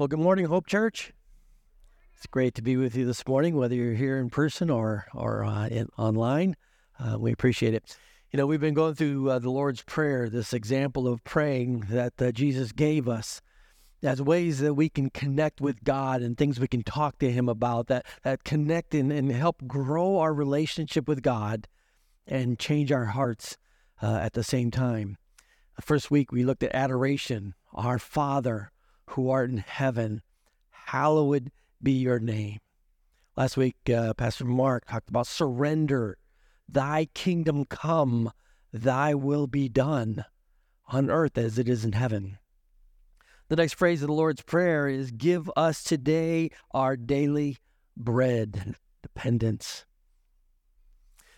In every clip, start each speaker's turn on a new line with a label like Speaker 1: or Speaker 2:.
Speaker 1: Well, good morning, Hope Church. It's great to be with you this morning, whether you're here in person or or uh, in, online. Uh, we appreciate it. You know, we've been going through uh, the Lord's Prayer, this example of praying that uh, Jesus gave us as ways that we can connect with God and things we can talk to Him about that that connect and, and help grow our relationship with God and change our hearts uh, at the same time. The first week we looked at adoration, our Father who art in heaven, hallowed be your name. Last week, uh, Pastor Mark talked about surrender. Thy kingdom come, thy will be done on earth as it is in heaven. The next phrase of the Lord's Prayer is Give us today our daily bread. Dependence.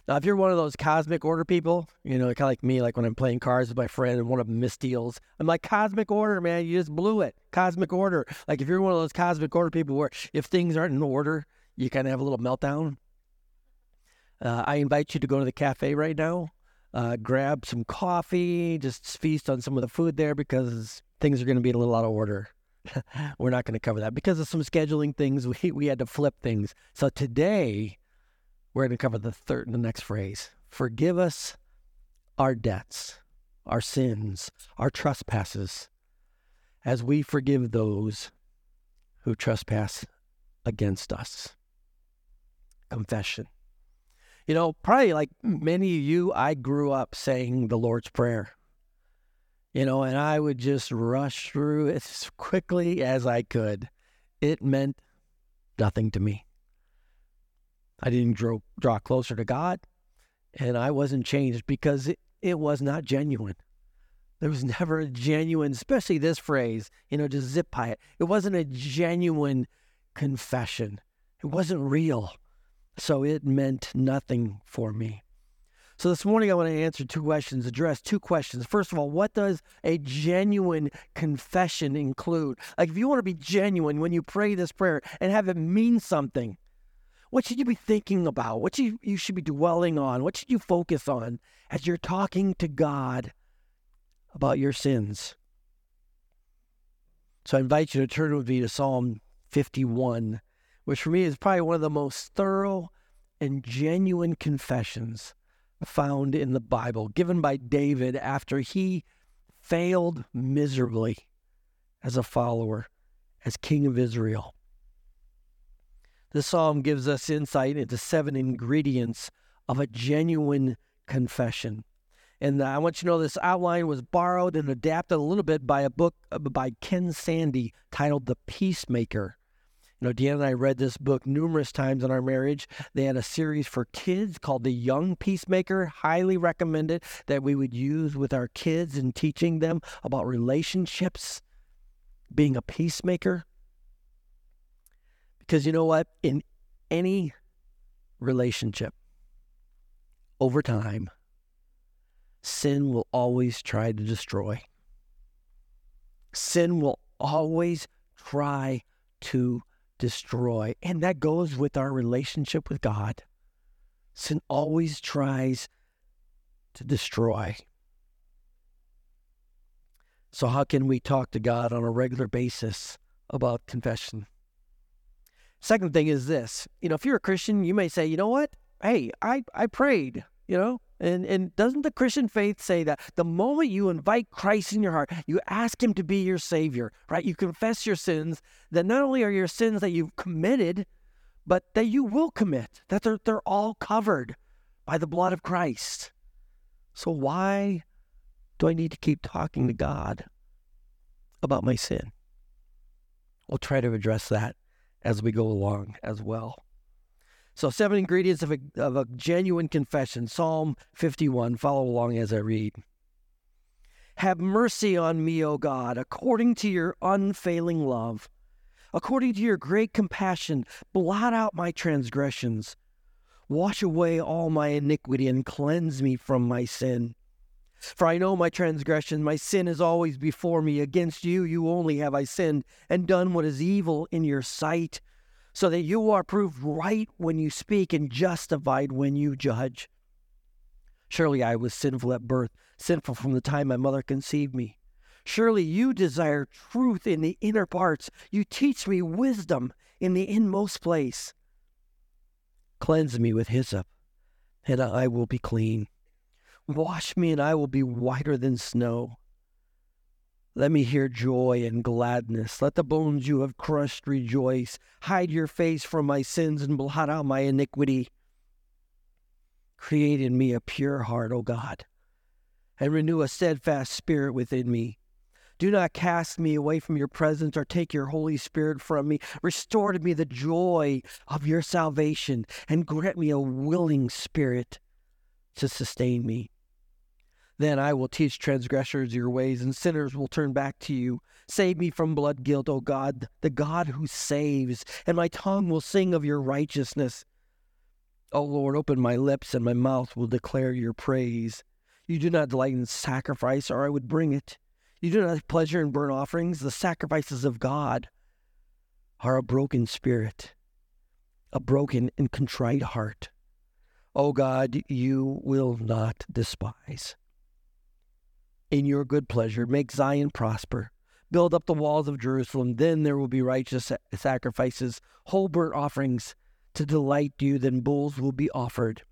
Speaker 1: Now, if you're one of those cosmic order people, you know, kind of like me, like when I'm playing cards with my friend and one of them misdeals, I'm like, cosmic order, man, you just blew it. Cosmic order. Like if you're one of those cosmic order people where if things aren't in order, you kind of have a little meltdown. Uh, I invite you to go to the cafe right now, uh, grab some coffee, just feast on some of the food there because things are going to be a little out of order. We're not going to cover that because of some scheduling things. We we had to flip things. So today we're going to cover the third, the next phrase. Forgive us our debts, our sins, our trespasses, as we forgive those who trespass against us. Confession. You know, probably like many of you, I grew up saying the Lord's Prayer. You know, and I would just rush through it as quickly as I could. It meant nothing to me. I didn't draw, draw closer to God, and I wasn't changed because it, it was not genuine. There was never a genuine, especially this phrase, you know, just zip by it. It wasn't a genuine confession. It wasn't real. So it meant nothing for me. So this morning I want to answer two questions, address two questions. First of all, what does a genuine confession include? Like if you want to be genuine when you pray this prayer and have it mean something, what should you be thinking about? What you, you should be dwelling on? What should you focus on as you're talking to God about your sins? So I invite you to turn with me to Psalm 51, which for me is probably one of the most thorough and genuine confessions found in the Bible, given by David after he failed miserably as a follower, as king of Israel. The psalm gives us insight into seven ingredients of a genuine confession. And I want you to know this outline was borrowed and adapted a little bit by a book uh, by Ken Sande titled The Peacemaker. You know, Deanna and I read this book numerous times in our marriage. They had a series for kids called The Young Peacemaker. Highly recommended that we would use with our kids in teaching them about relationships, being a peacemaker. Because you know what? In any relationship, over time, sin will always try to destroy. Sin will always try to destroy. And that goes with our relationship with God. Sin always tries to destroy. So, how can we talk to God on a regular basis about confession? Second thing is this you know, if you're a Christian, you may say, you know what? Hey, I, I prayed, you know? And, and doesn't the Christian faith say that the moment you invite Christ in your heart, you ask him to be your Savior, right? You confess your sins, that not only are your sins that you've committed, but that you will commit, that they're, they're all covered by the blood of Christ. So why do I need to keep talking to God about my sin? We'll try to address that as we go along as well. So, seven ingredients of a, of a genuine confession. Psalm 51. Follow along as I read. Have mercy on me, O God, according to your unfailing love. According to your great compassion, blot out my transgressions. Wash away all my iniquity and cleanse me from my sin. For I know my transgression, my sin is always before me. Against you, you only have I sinned and done what is evil in your sight, so that you are proved right when you speak and justified when you judge. Surely I was sinful at birth, sinful from the time my mother conceived me. Surely you desire truth in the inner parts. You teach me wisdom in the inmost place. Cleanse me with hyssop, and I will be clean. Wash me, and I will be whiter than snow. Let me hear joy and gladness. Let the bones you have crushed rejoice. Hide your face from my sins and blot out my iniquity. Create in me a pure heart, O God, and renew a steadfast spirit within me. Do not cast me away from your presence or take your Holy Spirit from me. Restore to me the joy of your salvation and grant me a willing spirit to sustain me. Then I will teach transgressors your ways, and sinners will turn back to you. Save me from blood guilt, O God, the God who saves, and my tongue will sing of your righteousness. O Lord, open my lips, and my mouth will declare your praise. You do not delight in sacrifice, or I would bring it. You do not have pleasure in burnt offerings. The sacrifices of God are a broken spirit, a broken and contrite heart. O God, you will not despise in your good pleasure. Make Zion prosper. Build up the walls of Jerusalem. Then there will be righteous sacrifices, whole burnt offerings to delight you. Then bulls will be offered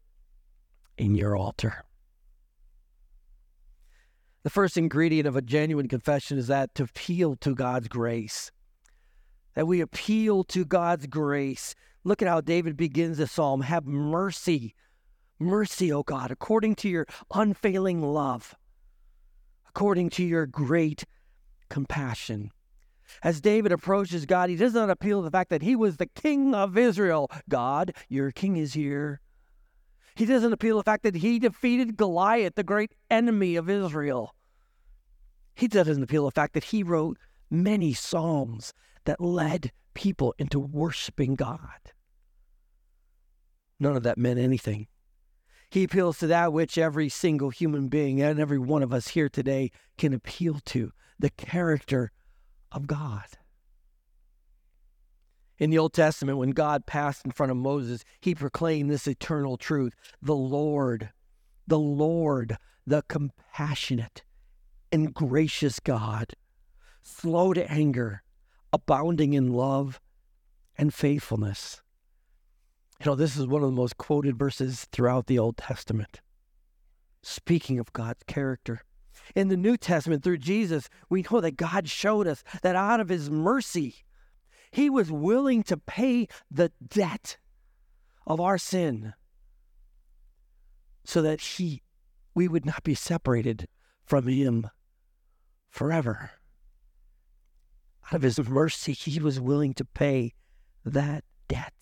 Speaker 1: in your altar. The first ingredient of a genuine confession is that to appeal to God's grace. That we appeal to God's grace. Look at how David begins the psalm Have mercy, mercy, O God, according to your unfailing love according to your great compassion. As David approaches God, he does not appeal to the fact that he was the king of Israel. God, your king is here. He doesn't appeal to the fact that he defeated Goliath, the great enemy of Israel. He doesn't appeal to the fact that he wrote many psalms that led people into worshiping God. None of that meant anything. He appeals to that which every single human being and every one of us here today can appeal to the character of God. In the Old Testament, when God passed in front of Moses, he proclaimed this eternal truth the Lord, the Lord, the compassionate and gracious God, slow to anger, abounding in love and faithfulness. You know, this is one of the most quoted verses throughout the Old Testament. Speaking of God's character. In the New Testament, through Jesus, we know that God showed us that out of his mercy, he was willing to pay the debt of our sin so that he we would not be separated from him forever. Out of his mercy, he was willing to pay that debt.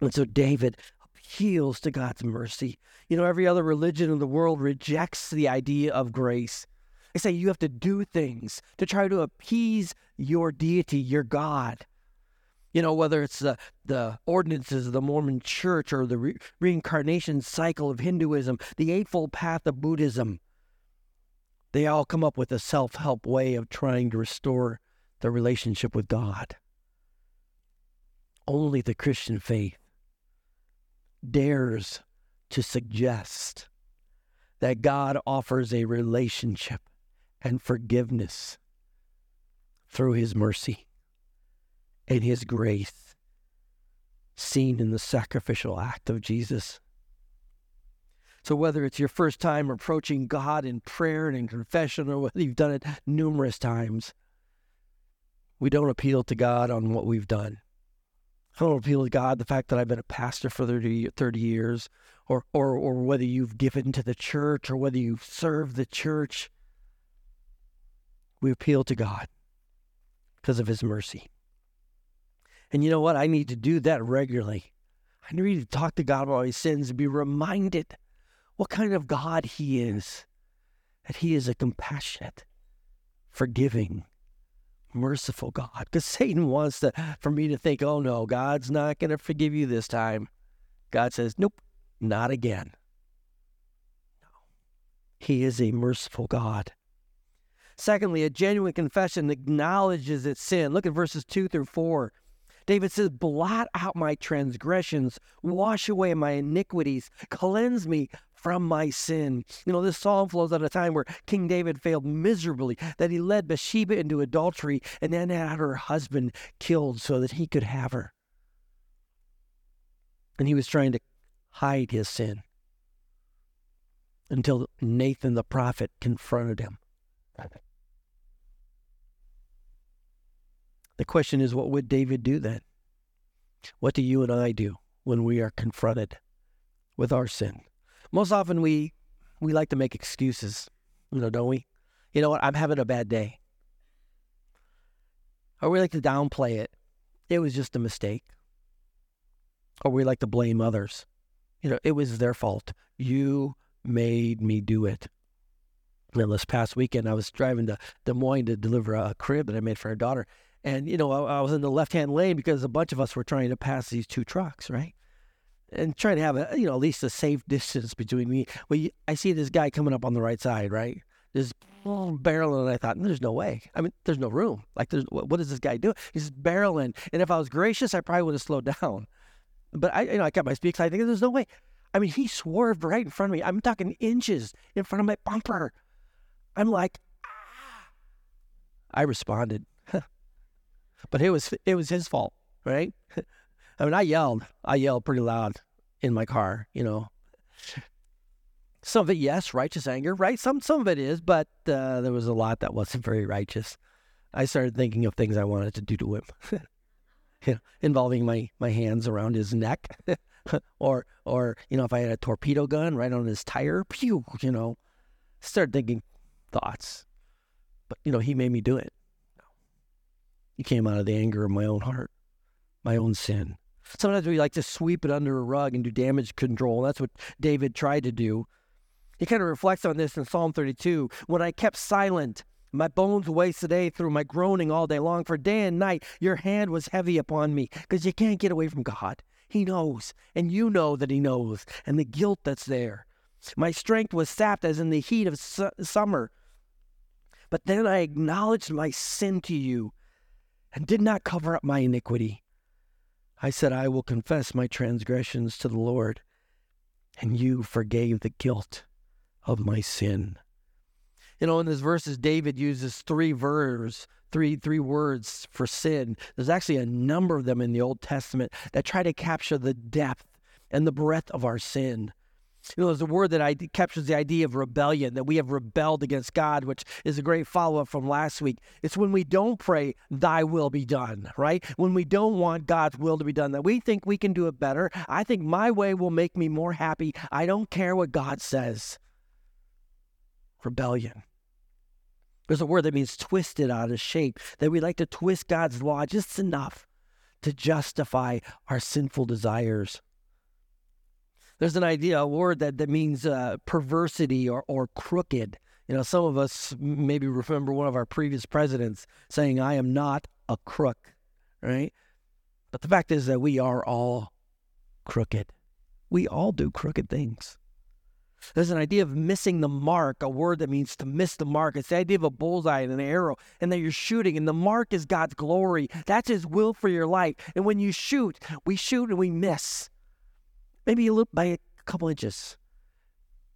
Speaker 1: And so David appeals to God's mercy. You know, every other religion in the world rejects the idea of grace. They say you have to do things to try to appease your deity, your God. You know, whether it's the, the ordinances of the Mormon church or the re- reincarnation cycle of Hinduism, the Eightfold Path of Buddhism, they all come up with a self help way of trying to restore the relationship with God. Only the Christian faith dares to suggest that God offers a relationship and forgiveness through his mercy and his grace seen in the sacrificial act of Jesus. So, whether it's your first time approaching God in prayer and in confession, or whether you've done it numerous times, we don't appeal to God on what we've done. I don't appeal to God the fact that I've been a pastor for 30, 30 years, or, or, or whether you've given to the church, or whether you've served the church. We appeal to God because of His mercy. And you know what? I need to do that regularly. I need to talk to God about my sins and be reminded what kind of God He is. That He is a compassionate, forgiving, merciful God. Because Satan wants to, for me to think, oh no, God's not going to forgive you this time. God says, nope, not again. No. He is a merciful God. Secondly, a genuine confession acknowledges its sin. Look at verses 2 through 4. David says, Blot out my transgressions, wash away my iniquities, cleanse me from my sin. You know, this psalm flows at a time where King David failed miserably, that he led Bathsheba into adultery and then had her husband killed so that he could have her. And he was trying to hide his sin until Nathan the prophet confronted him. The question is, what would David do then? What do you and I do when we are confronted with our sin? Most often we we like to make excuses, you know, don't we? You know what? I'm having a bad day. Or we like to downplay it. It was just a mistake. Or we like to blame others. You know, it was their fault. You made me do it. And this past weekend, I was driving to Des Moines to deliver a crib that I made for our daughter. And, you know, I, I was in the left hand lane because a bunch of us were trying to pass these two trucks, right? And trying to have a, you know, at least a safe distance between me. Well, I see this guy coming up on the right side, right? Just barreling, and I thought, there's no way. I mean, there's no room. Like, there's what, what is this guy doing? He's barreling, and if I was gracious, I probably would have slowed down. But I, you know, I kept my speed I think there's no way. I mean, he swerved right in front of me. I'm talking inches in front of my bumper. I'm like, ah. I responded. But it was it was his fault, right? I mean, I yelled. I yelled pretty loud in my car, you know. Some of it, yes, righteous anger, right? Some some of it is, but uh, there was a lot that wasn't very righteous. I started thinking of things I wanted to do to him, you know, involving my my hands around his neck, or or you know, if I had a torpedo gun right on his tire, pew, you know. Started thinking thoughts, but you know, he made me do it. He came out of the anger of my own heart, my own sin. Sometimes we like to sweep it under a rug and do damage control. That's what David tried to do. He kind of reflects on this in Psalm 32. When I kept silent, my bones waste away through my groaning all day long. For day and night, your hand was heavy upon me because you can't get away from God. He knows, and you know that He knows, and the guilt that's there. My strength was sapped as in the heat of su- summer. But then I acknowledged my sin to you and did not cover up my iniquity. I said, I will confess my transgressions to the Lord, and you forgave the guilt of my sin. You know, in this verses, David uses three verbs, three three words for sin. There's actually a number of them in the Old Testament that try to capture the depth and the breadth of our sin. You know, a word that I, captures the idea of rebellion, that we have rebelled against God, which is a great follow up from last week. It's when we don't pray, Thy will be done, right? When we don't want God's will to be done, that we think we can do it better. I think my way will make me more happy. I don't care what God says. Rebellion. There's a word that means twisted out of shape, that we like to twist God's law just enough to justify our sinful desires. There's an idea, a word that, that means uh, perversity or, or crooked. You know, some of us maybe remember one of our previous presidents saying, I am not a crook, right? But the fact is that we are all crooked. We all do crooked things. There's an idea of missing the mark, a word that means to miss the mark. It's the idea of a bullseye and an arrow, and that you're shooting, and the mark is God's glory. That's His will for your life. And when you shoot, we shoot and we miss maybe a little by a couple inches,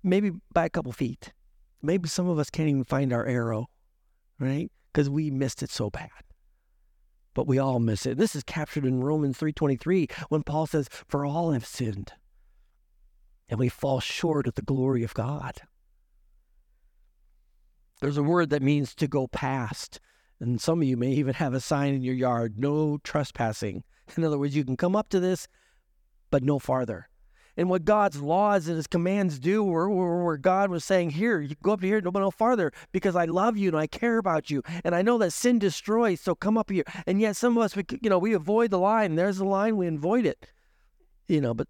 Speaker 1: maybe by a couple feet. Maybe some of us can't even find our arrow, right? Because we missed it so bad. But we all miss it. This is captured in Romans 3:23 when Paul says, "For all have sinned, and we fall short of the glory of God." There's a word that means to go past. And some of you may even have a sign in your yard, no trespassing. In other words, you can come up to this, but no farther and what God's laws and his commands do, where, where, God was saying, Here, you go up here, no, no farther, because I love you and I care about you. And I know that sin destroys, so come up here. And yet some of us, we, you know, we avoid the line. There's the line, we avoid it. You know, but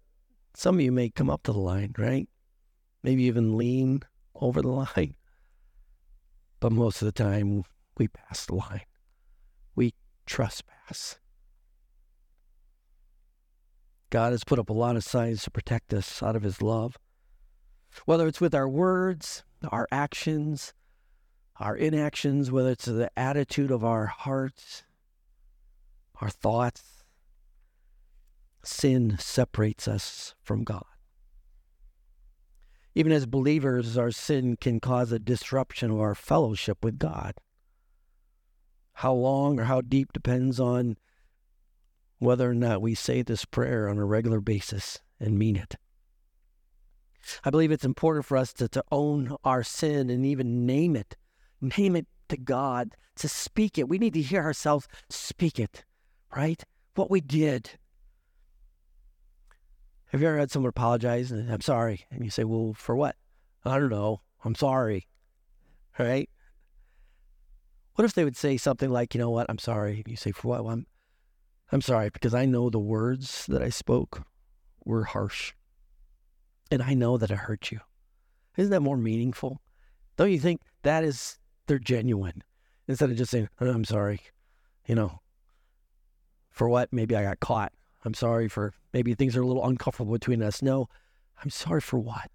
Speaker 1: some of you may come up to the line, right? Maybe even lean over the line. But most of the time, we pass the line. We trespass. God has put up a lot of signs to protect us out of His love. Whether it's with our words, our actions, our inactions, whether it's the attitude of our hearts, our thoughts, sin separates us from God. Even as believers, our sin can cause a disruption of our fellowship with God. How long or how deep depends on whether or not we say this prayer on a regular basis and mean it. I believe it's important for us to, to own our sin and even name it. Name it to God, to speak it. We need to hear ourselves speak it, right? What we did. Have you ever had someone apologize and I'm sorry? And you say, well, for what? I don't know. I'm sorry. Right? What if they would say something like, you know what? I'm sorry. And you say, for what? Well, I'm, I'm sorry because I know the words that I spoke were harsh. And I know that it hurt you. Isn't that more meaningful? Don't you think that is, they're genuine instead of just saying, oh, I'm sorry, you know, for what? Maybe I got caught. I'm sorry for maybe things are a little uncomfortable between us. No, I'm sorry for what?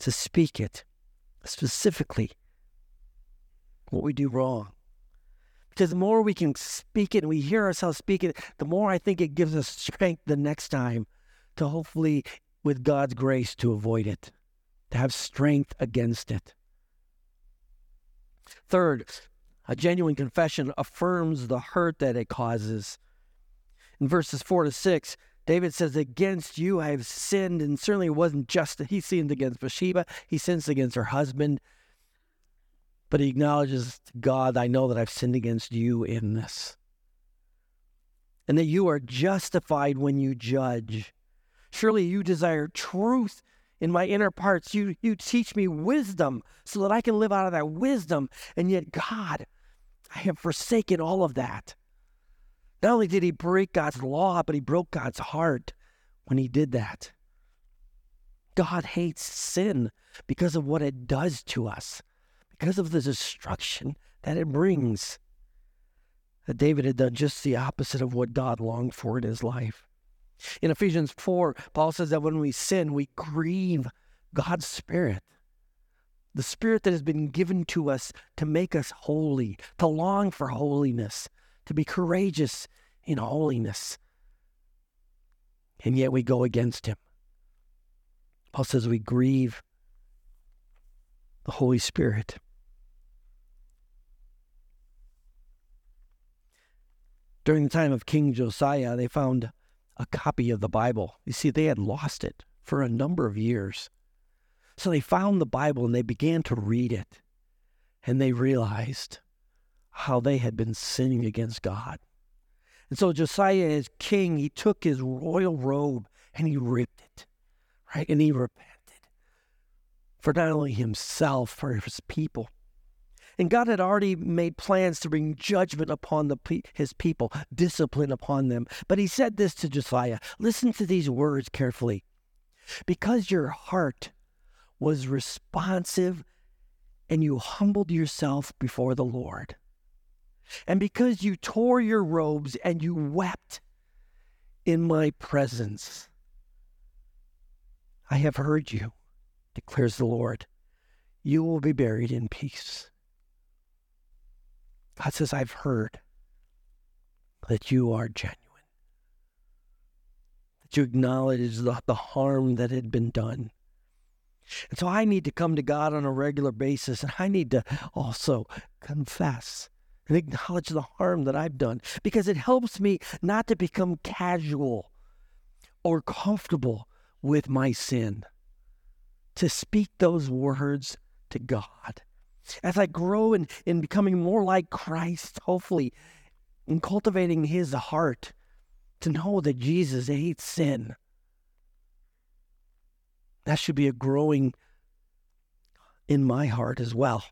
Speaker 1: To speak it specifically, what we do wrong. Because the more we can speak it and we hear ourselves speak it, the more I think it gives us strength the next time to hopefully, with God's grace, to avoid it, to have strength against it. Third, a genuine confession affirms the hurt that it causes. In verses 4 to 6, David says, Against you I have sinned, and certainly it wasn't just that he sinned against Bathsheba, he sins against her husband. But he acknowledges, God, I know that I've sinned against you in this. And that you are justified when you judge. Surely you desire truth in my inner parts. You, you teach me wisdom so that I can live out of that wisdom. And yet, God, I have forsaken all of that. Not only did he break God's law, but he broke God's heart when he did that. God hates sin because of what it does to us, because of the destruction that it brings. That David had done just the opposite of what God longed for in his life. In Ephesians 4, Paul says that when we sin, we grieve God's Spirit. The Spirit that has been given to us to make us holy, to long for holiness, to be courageous in holiness. And yet we go against Him. Paul says we grieve the Holy Spirit. During the time of King Josiah, they found a copy of the Bible. You see, they had lost it for a number of years. So they found the Bible and they began to read it. And they realized how they had been sinning against God. And so Josiah, as king, he took his royal robe and he ripped it, right? And he repented for not only himself, for his people. And God had already made plans to bring judgment upon the, his people, discipline upon them. But he said this to Josiah listen to these words carefully. Because your heart was responsive and you humbled yourself before the Lord, and because you tore your robes and you wept in my presence, I have heard you, declares the Lord. You will be buried in peace. God says, I've heard that you are genuine, that you acknowledge the, the harm that had been done. And so I need to come to God on a regular basis, and I need to also confess and acknowledge the harm that I've done because it helps me not to become casual or comfortable with my sin, to speak those words to God as I grow in, in becoming more like Christ, hopefully, in cultivating his heart to know that Jesus hates sin. That should be a growing in my heart as well.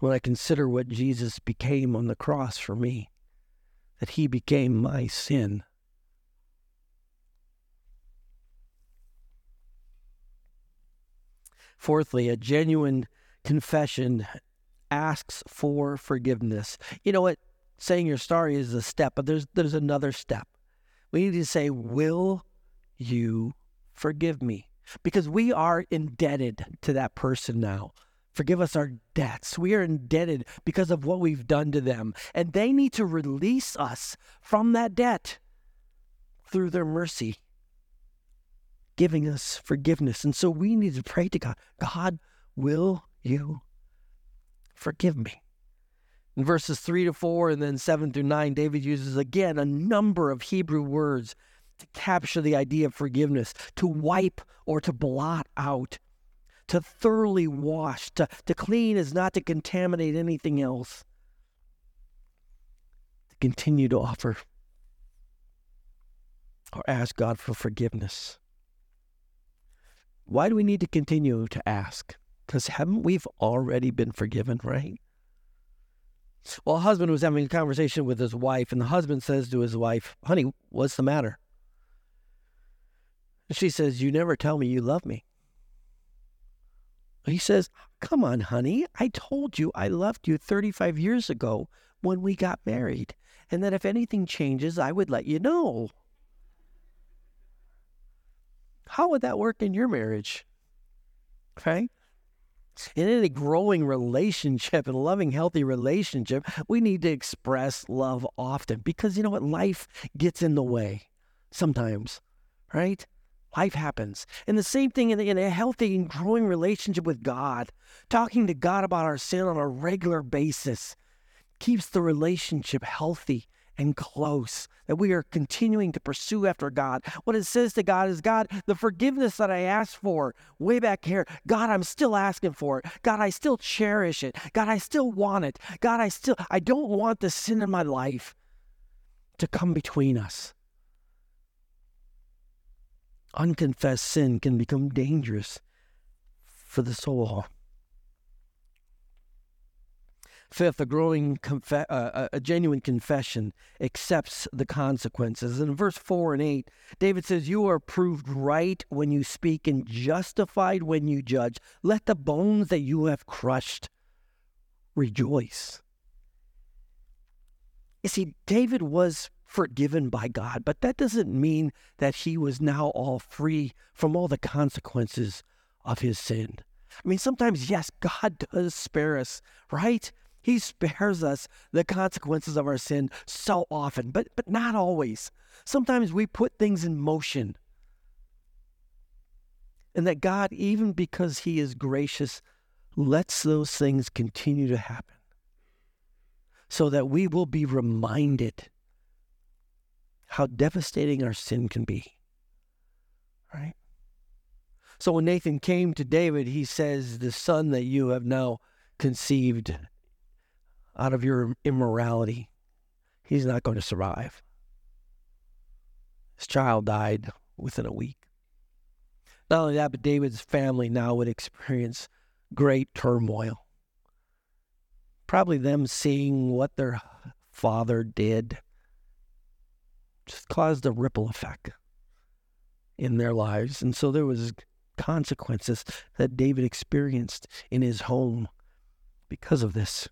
Speaker 1: When I consider what Jesus became on the cross for me, that he became my sin. Fourthly, a genuine confession asks for forgiveness. You know what? Saying you're sorry is a step, but there's there's another step. We need to say, "Will you forgive me?" Because we are indebted to that person now. Forgive us our debts. We are indebted because of what we've done to them, and they need to release us from that debt through their mercy. Giving us forgiveness. And so we need to pray to God God, will you forgive me? In verses 3 to 4 and then 7 through 9, David uses again a number of Hebrew words to capture the idea of forgiveness, to wipe or to blot out, to thoroughly wash, to, to clean is not to contaminate anything else, to continue to offer or ask God for forgiveness. Why do we need to continue to ask? Because haven't we already been forgiven, right? Well, a husband was having a conversation with his wife, and the husband says to his wife, Honey, what's the matter? She says, You never tell me you love me. He says, Come on, honey. I told you I loved you 35 years ago when we got married, and that if anything changes, I would let you know. How would that work in your marriage? Okay? In any growing relationship and loving, healthy relationship, we need to express love often because you know what? Life gets in the way sometimes, right? Life happens. And the same thing in, in a healthy and growing relationship with God, talking to God about our sin on a regular basis keeps the relationship healthy and close, that we are continuing to pursue after God. What it says to God is God, the forgiveness that I asked for way back here, God, I'm still asking for it. God, I still cherish it. God, I still want it. God, I still, I don't want the sin in my life to come between us. Unconfessed sin can become dangerous for the soul. Fifth, a growing, confe- uh, a genuine confession accepts the consequences. In verse 4 and 8, David says, You are proved right when you speak and justified when you judge. Let the bones that you have crushed rejoice. You see, David was forgiven by God, but that doesn't mean that he was now all free from all the consequences of his sin. I mean, sometimes, yes, God does spare us, right? He spares us the consequences of our sin so often, but, but not always. Sometimes we put things in motion. And that God, even because He is gracious, lets those things continue to happen so that we will be reminded how devastating our sin can be. Right? So when Nathan came to David, he says, The son that you have now conceived out of your immorality, he's not going to survive. His child died within a week. Not only that, but David's family now would experience great turmoil. Probably them seeing what their father did just caused a ripple effect in their lives. And so there was consequences that David experienced in his home because of this.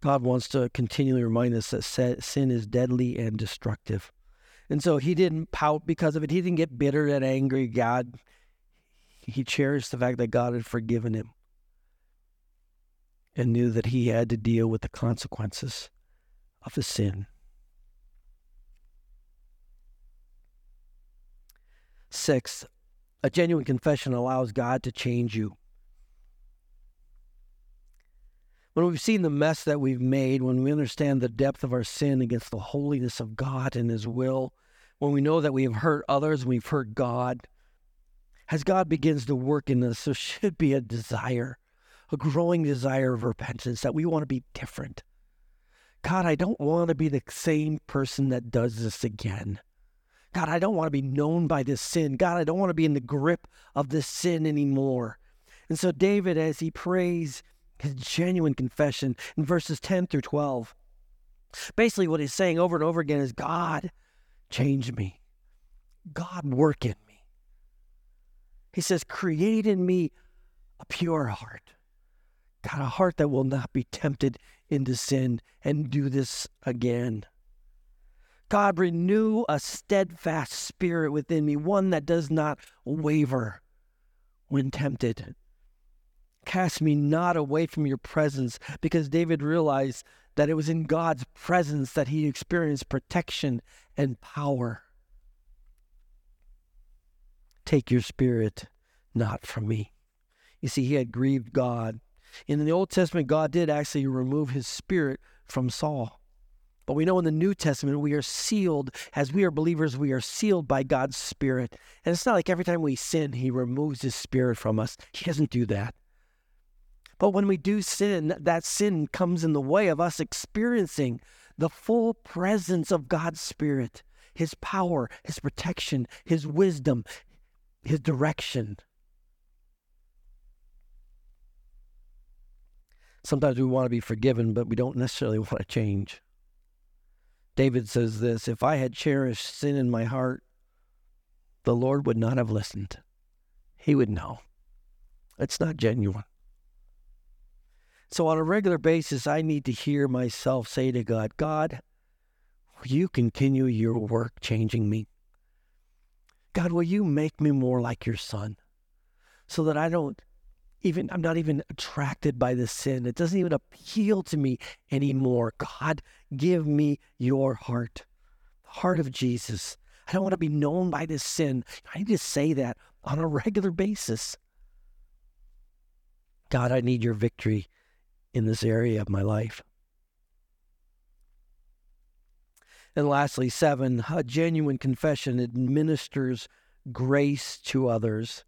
Speaker 1: God wants to continually remind us that sin is deadly and destructive. And so he didn't pout because of it. He didn't get bitter and angry. God, he cherished the fact that God had forgiven him and knew that he had to deal with the consequences of his sin. Sixth, a genuine confession allows God to change you. When we've seen the mess that we've made, when we understand the depth of our sin against the holiness of God and His will, when we know that we have hurt others, we've hurt God, as God begins to work in us, there should be a desire, a growing desire of repentance that we want to be different. God, I don't want to be the same person that does this again. God, I don't want to be known by this sin. God, I don't want to be in the grip of this sin anymore. And so, David, as he prays his genuine confession in verses 10 through 12, basically what he's saying over and over again is God, change me. God, work in me. He says, create in me a pure heart. God, a heart that will not be tempted into sin and do this again. God, renew a steadfast spirit within me, one that does not waver when tempted. Cast me not away from your presence, because David realized that it was in God's presence that he experienced protection and power. take your spirit not from me. You see, he had grieved God. In the Old Testament, God did actually remove his spirit from Saul. But we know in the New Testament, we are sealed. As we are believers, we are sealed by God's Spirit. And it's not like every time we sin, He removes His Spirit from us. He doesn't do that. But when we do sin, that sin comes in the way of us experiencing the full presence of God's Spirit, His power, His protection, His wisdom, His direction. Sometimes we want to be forgiven, but we don't necessarily want to change. David says this If I had cherished sin in my heart, the Lord would not have listened. He would know. It's not genuine. So, on a regular basis, I need to hear myself say to God, God, will you continue your work changing me? God, will you make me more like your son so that I don't even, I'm not even attracted by the sin. It doesn't even appeal to me anymore. God, give me your heart, the heart of Jesus. I don't want to be known by this sin. I need to say that on a regular basis. God, I need your victory in this area of my life. And lastly, seven, a genuine confession administers grace to others.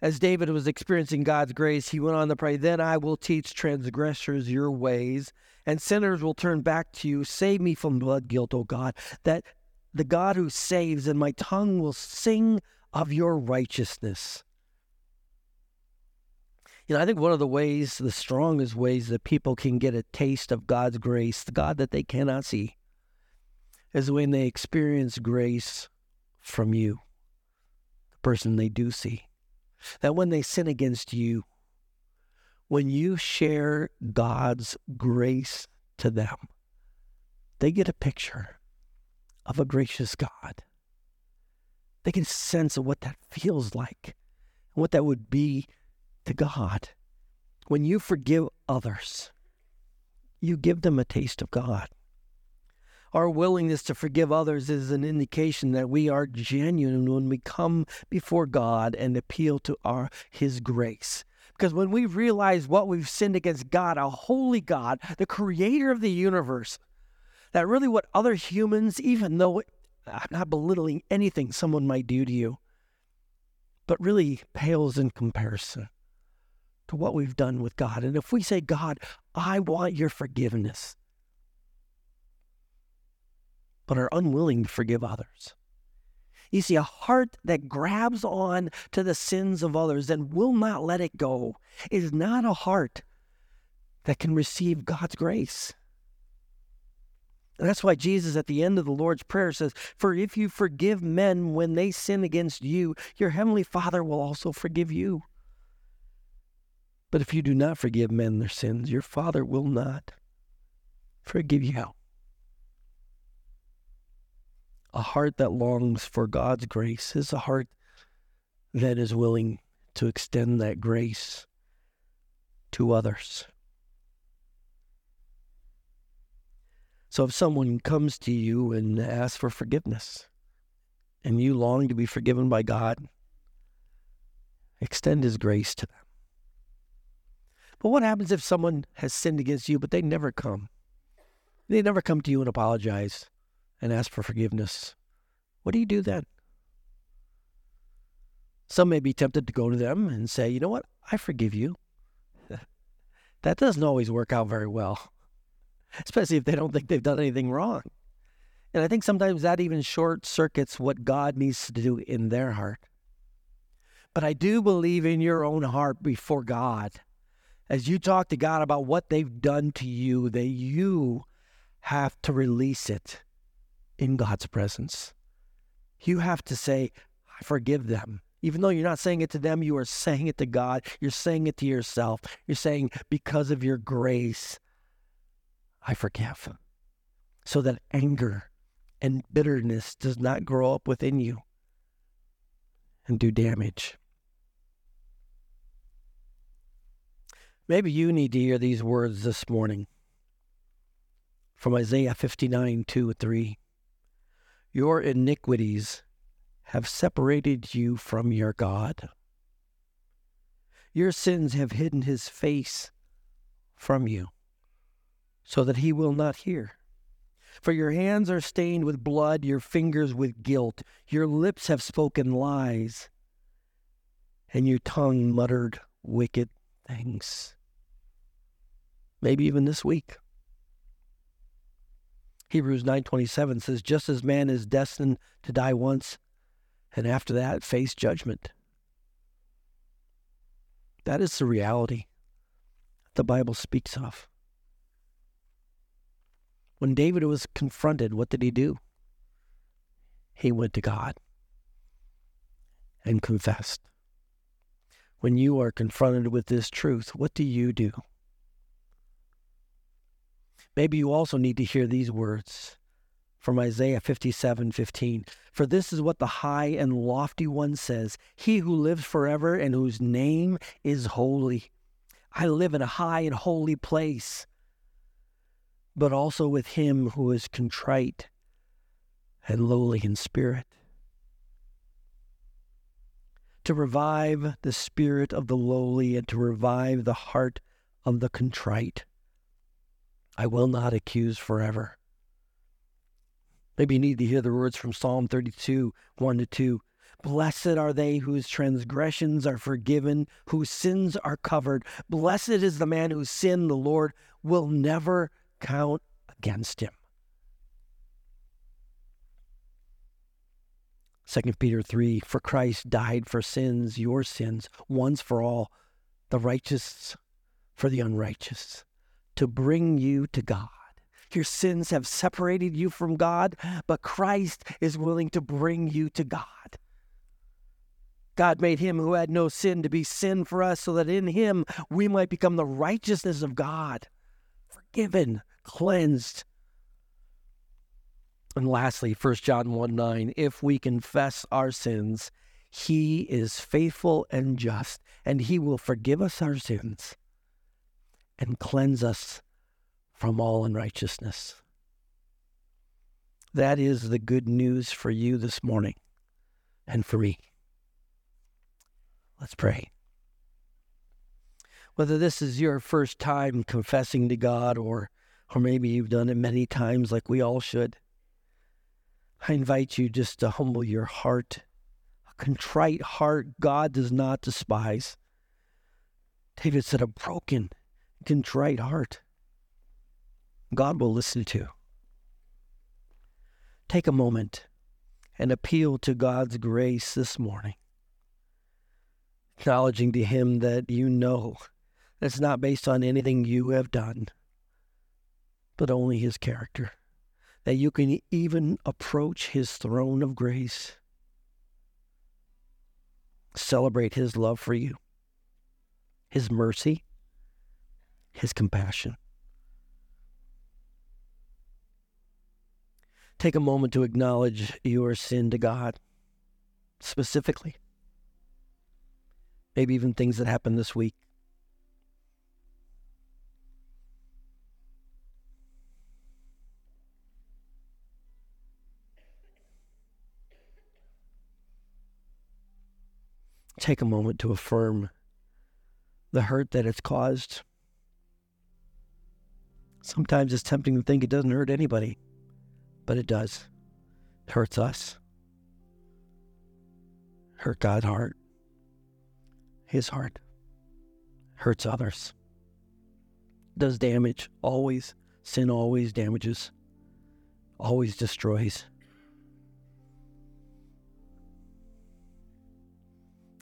Speaker 1: As David was experiencing God's grace, he went on to pray, Then I will teach transgressors your ways, and sinners will turn back to you. Save me from blood guilt, O God, that the God who saves, and my tongue will sing of your righteousness. You know, I think one of the ways, the strongest ways that people can get a taste of God's grace, the God that they cannot see, is when they experience grace from you, the person they do see that when they sin against you, when you share God's grace to them, they get a picture of a gracious God. They get a sense of what that feels like and what that would be to God. When you forgive others, you give them a taste of God. Our willingness to forgive others is an indication that we are genuine when we come before God and appeal to our His grace. Because when we realize what we've sinned against God, a holy God, the creator of the universe, that really what other humans, even though I'm not belittling anything someone might do to you, but really pales in comparison to what we've done with God. And if we say, God, I want your forgiveness, but are unwilling to forgive others. You see, a heart that grabs on to the sins of others and will not let it go is not a heart that can receive God's grace. That's why Jesus at the end of the Lord's Prayer says, For if you forgive men when they sin against you, your heavenly Father will also forgive you. But if you do not forgive men their sins, your Father will not forgive you a heart that longs for God's grace is a heart that is willing to extend that grace to others. So if someone comes to you and asks for forgiveness and you long to be forgiven by God, extend his grace to them. But what happens if someone has sinned against you, but they never come? They never come to you and apologize and ask for forgiveness, what do you do then? Some may be tempted to go to them and say, you know what, I forgive you. that doesn't always work out very well, especially if they don't think they've done anything wrong. And I think sometimes that even short circuits what God needs to do in their heart. But I do believe in your own heart before God. As you talk to God about what they've done to you, that you have to release it in God's presence. You have to say, I forgive them. Even though you're not saying it to them, you are saying it to God. You're saying it to yourself. You're saying, because of your grace, I forgive. So that anger and bitterness does not grow up within you and do damage. Maybe you need to hear these words this morning from Isaiah 59 2 3. Your iniquities have separated you from your God. Your sins have hidden his face from you so that he will not hear. For your hands are stained with blood, your fingers with guilt, your lips have spoken lies, and your tongue muttered wicked things. Maybe even this week. Hebrews 9:27 says just as man is destined to die once and after that face judgment. That is the reality the Bible speaks of. When David was confronted, what did he do? He went to God and confessed. When you are confronted with this truth, what do you do? Maybe you also need to hear these words from Isaiah 57 15. For this is what the high and lofty one says He who lives forever and whose name is holy. I live in a high and holy place but also with him who is contrite and lowly in spirit. To revive the spirit of the lowly and to revive the heart of the contrite. I will not accuse forever. Maybe you need to hear the words from Psalm 32, 1 to 2. Blessed are they whose transgressions are forgiven, whose sins are covered. Blessed is the man whose sin the Lord will never count against him. 2 Peter 3 For Christ died for sins, your sins, once for all, the righteous for the unrighteous, to bring you to God. Your sins have separated you from God, but Christ is willing to bring you to God. God made him who had no sin to be sin for us so that in him we might become the righteousness of God, forgiven, cleansed. And lastly, 1 John 1 9, if we confess our sins, he is faithful and just, and he will forgive us our sins and cleanse us from all unrighteousness. That is the good news for you this morning and for me. Let's pray. Whether this is your first time confessing to God or or maybe you've done it many times like we all should. I invite you just to humble your heart. A contrite heart God does not despise. David said, a broken, contrite heart God will listen to. Take a moment and appeal to God's grace this morning, acknowledging to Him that you know it's not based on anything you have done but only his character. That you can even approach his throne of grace, celebrate his love for you, his mercy, his compassion. Take a moment to acknowledge your sin to God, specifically. Maybe even things that happened this week take a moment to affirm the hurt that it's caused. Sometimes it's tempting to think it doesn't hurt anybody, but it does. It hurts us. Hurt God's heart. His heart hurts others. Does damage always. Sin always damages, always destroys.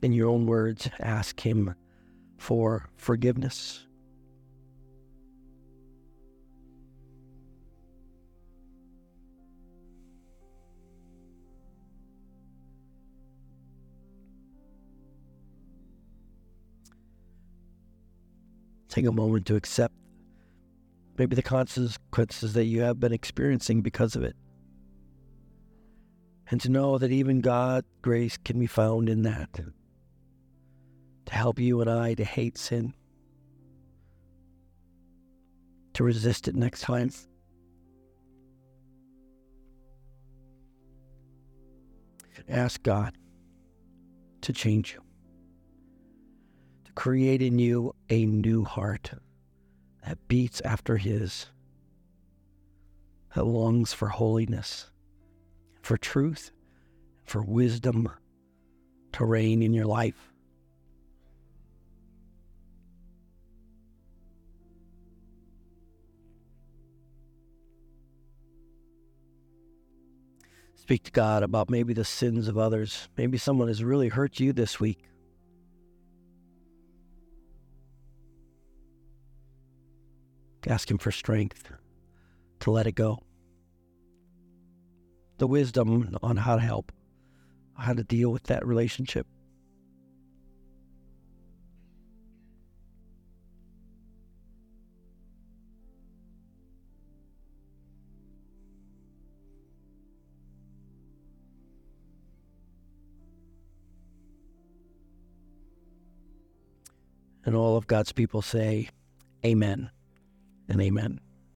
Speaker 1: in your own words, ask Him for forgiveness. Take a moment to accept maybe the consequences that you have been experiencing because of it. And to know that even God's grace can be found in that to help you and I to hate sin, to resist it next time. ask God to change you, create in you a new heart that beats after His, that longs for holiness, for truth, for wisdom to reign in your life. Speak to God about maybe the sins of others. Maybe someone has really hurt you this week. Ask Him for strength to let it go, the wisdom on how to help, how to deal with that relationship. And all of God's people say, Amen and amen.